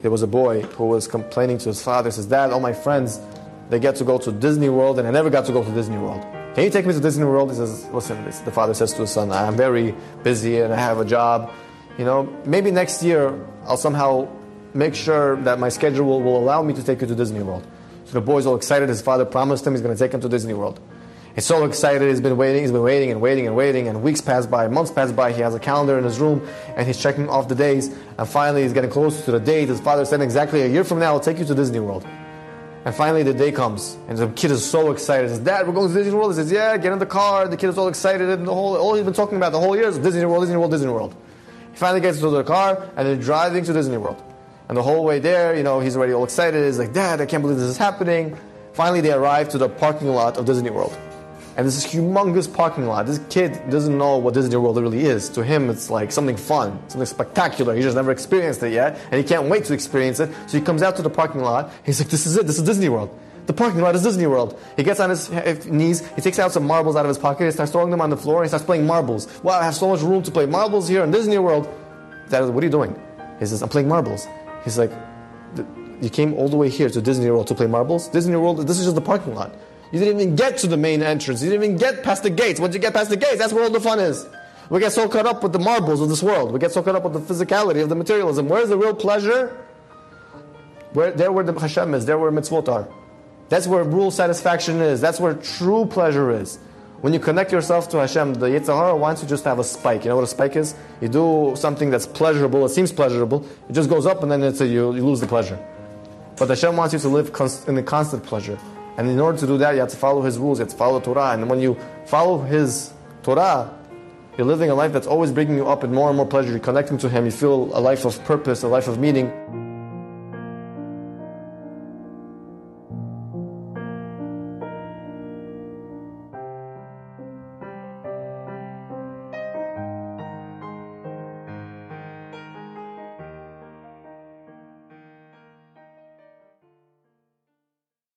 There was a boy who was complaining to his father, says, Dad, all my friends, they get to go to Disney World and I never got to go to Disney World. Can you take me to Disney World? He says, Listen, the father says to his son, I'm very busy and I have a job. You know, maybe next year I'll somehow make sure that my schedule will allow me to take you to Disney World. So the boy's all excited. His father promised him he's going to take him to Disney World. He's so excited. He's been waiting. He's been waiting and waiting and waiting. And weeks pass by, months pass by. He has a calendar in his room, and he's checking off the days. And finally, he's getting close to the date. His father said, "Exactly a year from now, I'll take you to Disney World." And finally, the day comes, and the kid is so excited. He says, "Dad, we're going to Disney World." He says, "Yeah, get in the car." The kid is all excited, and the whole all he's been talking about the whole year is Disney World, Disney World, Disney World. He finally gets into the car, and they're driving to Disney World. And the whole way there, you know, he's already all excited. He's like, "Dad, I can't believe this is happening." Finally, they arrive to the parking lot of Disney World. And this is humongous parking lot. This kid doesn't know what Disney World really is. To him, it's like something fun, something spectacular. He just never experienced it yet, and he can't wait to experience it. So he comes out to the parking lot. He's like, "This is it. This is Disney World." The parking lot is Disney World. He gets on his eh, eh, knees, he takes out some marbles out of his pocket, he starts throwing them on the floor, and he starts playing marbles. Wow, I have so much room to play marbles here in Disney World. Dad, what are you doing? He says, I'm playing marbles. He's like, You came all the way here to Disney World to play marbles? Disney World, this is just the parking lot. You didn't even get to the main entrance. You didn't even get past the gates. Once you get past the gates, that's where all the fun is. We get so caught up with the marbles of this world. We get so caught up with the physicality of the materialism. Where's the real pleasure? Where, there where the Hashem is, there where mitzvot are. That's where real satisfaction is. That's where true pleasure is. When you connect yourself to Hashem, the Yetzer Hara wants you just to have a spike. You know what a spike is? You do something that's pleasurable, it seems pleasurable, it just goes up and then it's a, you, you lose the pleasure. But the Hashem wants you to live in a constant pleasure. And in order to do that, you have to follow His rules, you have to follow Torah. And when you follow His Torah, you're living a life that's always bringing you up in more and more pleasure. You're connecting to Him, you feel a life of purpose, a life of meaning.